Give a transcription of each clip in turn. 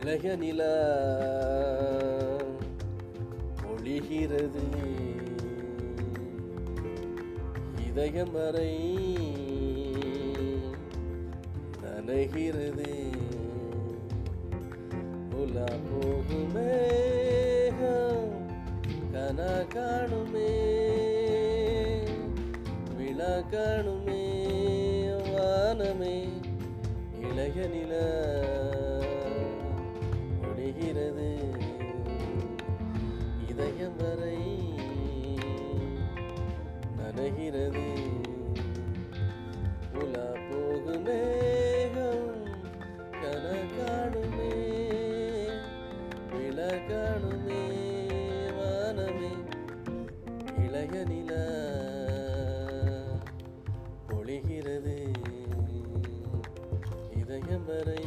இளைய நில ஒளிகிறது. இதயமறை நனைகிறது. உலா போகுமே கன காணுமே விழா காணுமே வானமே இளைய நில ஒளிகிறது இதயம் வரை நனைகிறது. உலா போகுமே கன காணுமே விழா காணுமே வானமே இளைய நில பொழிகிறது இதயம் வரை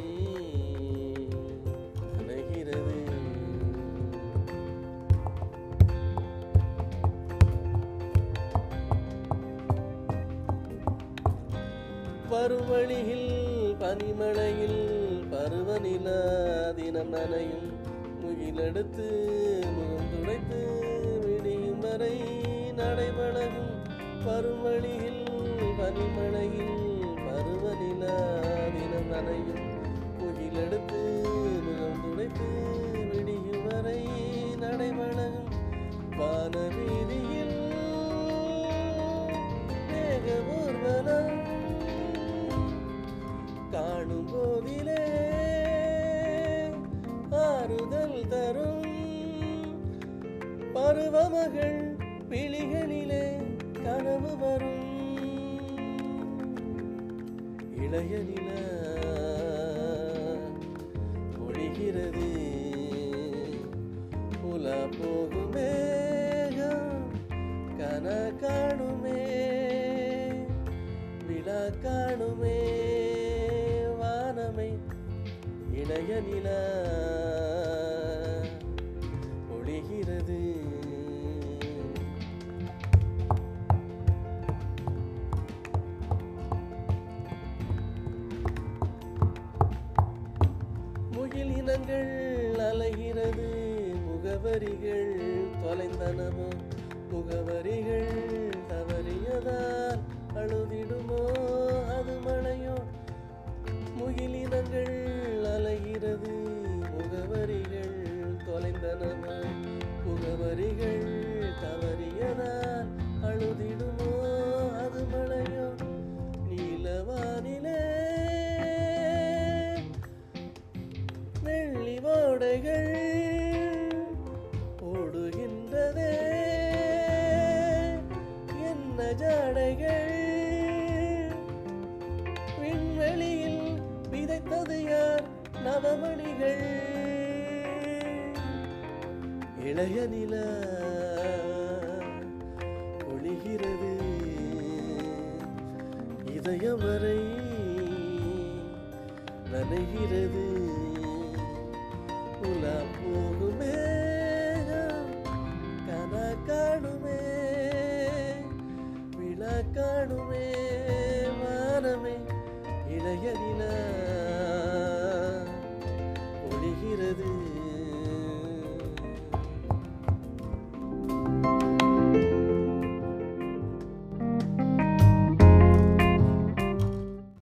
பருவழியில் பனிமழையில் பருவநில தினம் நனையும் முகிலெடுத்து முகம் துடைத்து விடியும் வரை நடைபழகும் பருவழியில் பனிமழையில் பருவநில தினம் நனையும் தரும் பருவமகள் விழிகளிலே கனவு வரும். இளைய நில ஒழிகிறது. புல போகுமே கன காணுமே விழா காணுமே வானமை. இளைய நில முகில் அலைகிறது. முகவரிகள் தொலைந்தனமோ முகவரிகள் தவறியதால் அழுதிடுமோ? அது மழையோ? முகிலினங்கள் அலைகிறது. முகவரிகள் தொலைந்தனமோ முகவரிகள் நவமணிகள். இளைய நில ஒளிகிறது. இதயம் வரை நனைகிறது. உலா போகுமே கன காணுமே விழா காணுமே வானமே இளைய நில வருகிறது